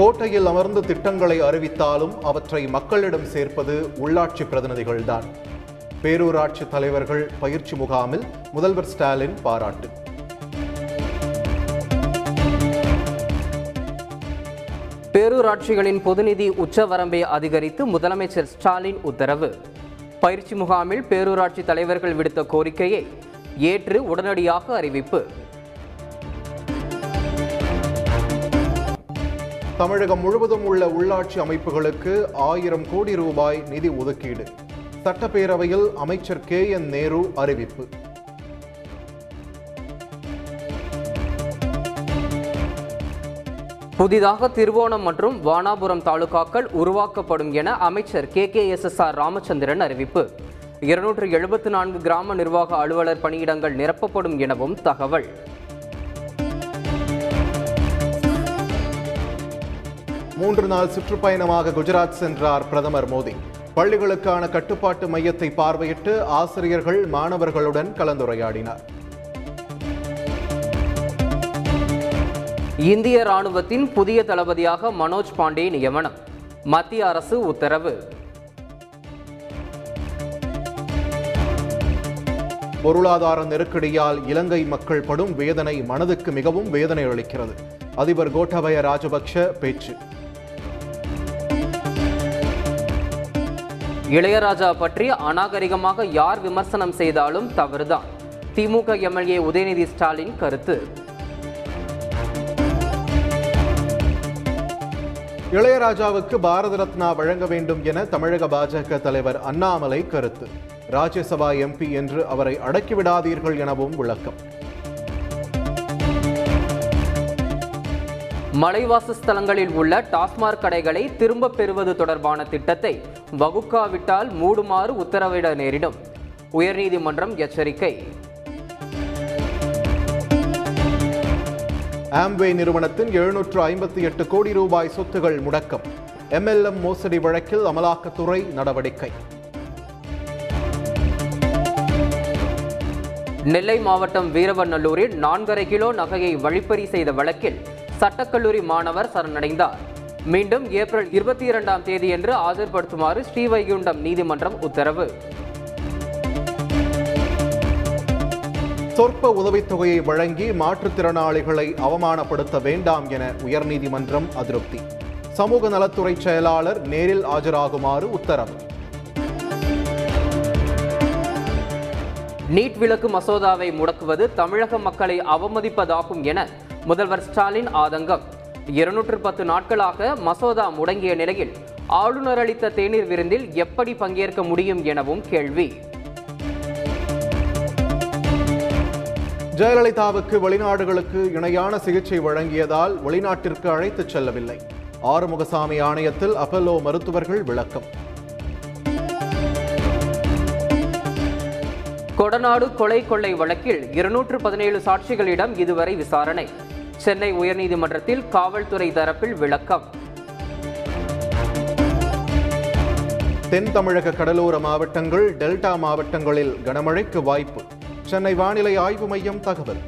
கோட்டையில் அமர்ந்து திட்டங்களை அறிவித்தாலும் அவற்றை மக்களிடம் சேர்ப்பது உள்ளாட்சி பிரதிநிதிகள்தான். பேரூராட்சி தலைவர்கள் பயிற்சி முகாமில் முதல்வர் ஸ்டாலின் பாராட்டு. பேரூராட்சிகளின் பொதுநிதி உச்சவரம்பை அதிகரித்து முதலமைச்சர் ஸ்டாலின் உத்தரவு. பயிற்சி முகாமில் பேரூராட்சி தலைவர்கள் விடுத்த கோரிக்கையை ஏற்று உடனடியாக அறிவிப்பு. தமிழகம் முழுவதும் உள்ள உள்ளாட்சி அமைப்புகளுக்கு ஆயிரம் கோடி ரூபாய் நிதி ஒதுக்கீடு. சட்டப்பேரவையில் அமைச்சர் கே. என். நேரு அறிவிப்பு. புதிதாக திருவோணம் மற்றும் வானாபுரம் தாலுகாக்கள் உருவாக்கப்படும் என அமைச்சர் K. K. S. S. R. Ramachandran அறிவிப்பு. இருநூற்று எழுபத்து நான்கு கிராம நிர்வாக அலுவலர் பணியிடங்கள் நிரப்பப்படும் எனவும் தகவல். மூன்று நாள் சுற்றுப்பயணமாக குஜராத் சென்றார் பிரதமர் மோடி. பள்ளிகளுக்கான கட்டுப்பாட்டு மையத்தை பார்வையிட்டு ஆசிரியர்கள் மாணவர்களுடன் கலந்துரையாடினார். இந்திய ராணுவத்தின் புதிய தளபதியாக மனோஜ் பாண்டே நியமனம். மத்திய அரசு உத்தரவு. பொருளாதார நெருக்கடியால் இலங்கை மக்கள் படும் வேதனை மனதுக்கு மிகவும் வேதனை அளிக்கிறது அதிபர் கோட்டபய ராஜபக்ஷ பேச்சு. இளையராஜா பற்றி அநாகரிகமாக யார் விமர்சனம் செய்தாலும் தவறுதான். திமுக எம்எல்ஏ உதயநிதி ஸ்டாலின் கருத்து. இளையராஜாவுக்கு பாரத ரத்னா வழங்க வேண்டும் என தமிழக பாஜக தலைவர் அண்ணாமலை கருத்து. ராஜ்யசபா எம்பி என்று அவரை அடக்கிவிடாதீர்கள் எனவும் விளக்கம். மலைவாசஸ்தலங்களில் உள்ள டாஸ்மாக் கடைகளை திரும்பப் பெறுவது தொடர்பான திட்டத்தை வகுக்காவிட்டால் மூடுமாறு உத்தரவிட நேரிடும். உயர்நீதிமன்றம் எச்சரிக்கை. ஆம்வே நிறுவனத்தின் எழுநூற்று ஐம்பத்தி எட்டு கோடி ரூபாய் சொத்துகள் முடக்கம். எம்எல்எம் மோசடி வழக்கில் அமலாக்கத்துறை நடவடிக்கை. நெல்லை மாவட்டம் வீரவநல்லூரில் நான்கரை கிலோ நகையை வழிப்பறி செய்த வழக்கில் சட்டக்கல்லூரி மாணவர் சரணடைந்தார். மீண்டும் ஏப்ரல் இருபத்தி இரண்டாம் தேதியன்று ஆஜர்படுத்துமாறு ஸ்ரீவைகுண்டம் நீதிமன்றம் உத்தரவு. சொற்ப உதவித்தொகையை வழங்கி மாற்றுத்திறனாளிகளை அவமானப்படுத்த வேண்டாம் என உயர்நீதிமன்றம் அதிருப்தி. சமூக நலத்துறை செயலாளர் நேரில் ஆஜராகுமாறு உத்தரவு. நீட் விளக்கு மசோதாவை முடக்குவது தமிழக மக்களை அவமதிப்பதாகும் என முதல்வர் ஸ்டாலின் ஆதங்கம். இருநூற்று பத்து நாட்களாக மசோதா முடங்கிய நிலையில் ஆளுநர் அளித்த தேநீர் விருந்தில் எப்படி பங்கேற்க முடியும் எனவும் கேள்வி. ஜெயலலிதாவுக்கு வெளிநாடுகளுக்கு இணையான சிகிச்சை வழங்கியதால் வெளிநாட்டிற்கு அழைத்துச் செல்லவில்லை. ஆறுமுகசாமி ஆணையத்தில் அப்பல்லோ மருத்துவர்கள் விளக்கம். கொடநாடு கொலை கொள்ளை வழக்கில் இருநூற்று பதினேழு சாட்சிகளிடம் இதுவரை விசாரணை. சென்னை உயர்நீதிமன்றத்தில் காவல்துறை தரப்பில் விளக்கம். தென் தமிழக கடலோர மாவட்டங்கள் டெல்டா மாவட்டங்களில் கனமழைக்கு வாய்ப்பு. சென்னை வானிலை ஆய்வு மையம் தகவல்.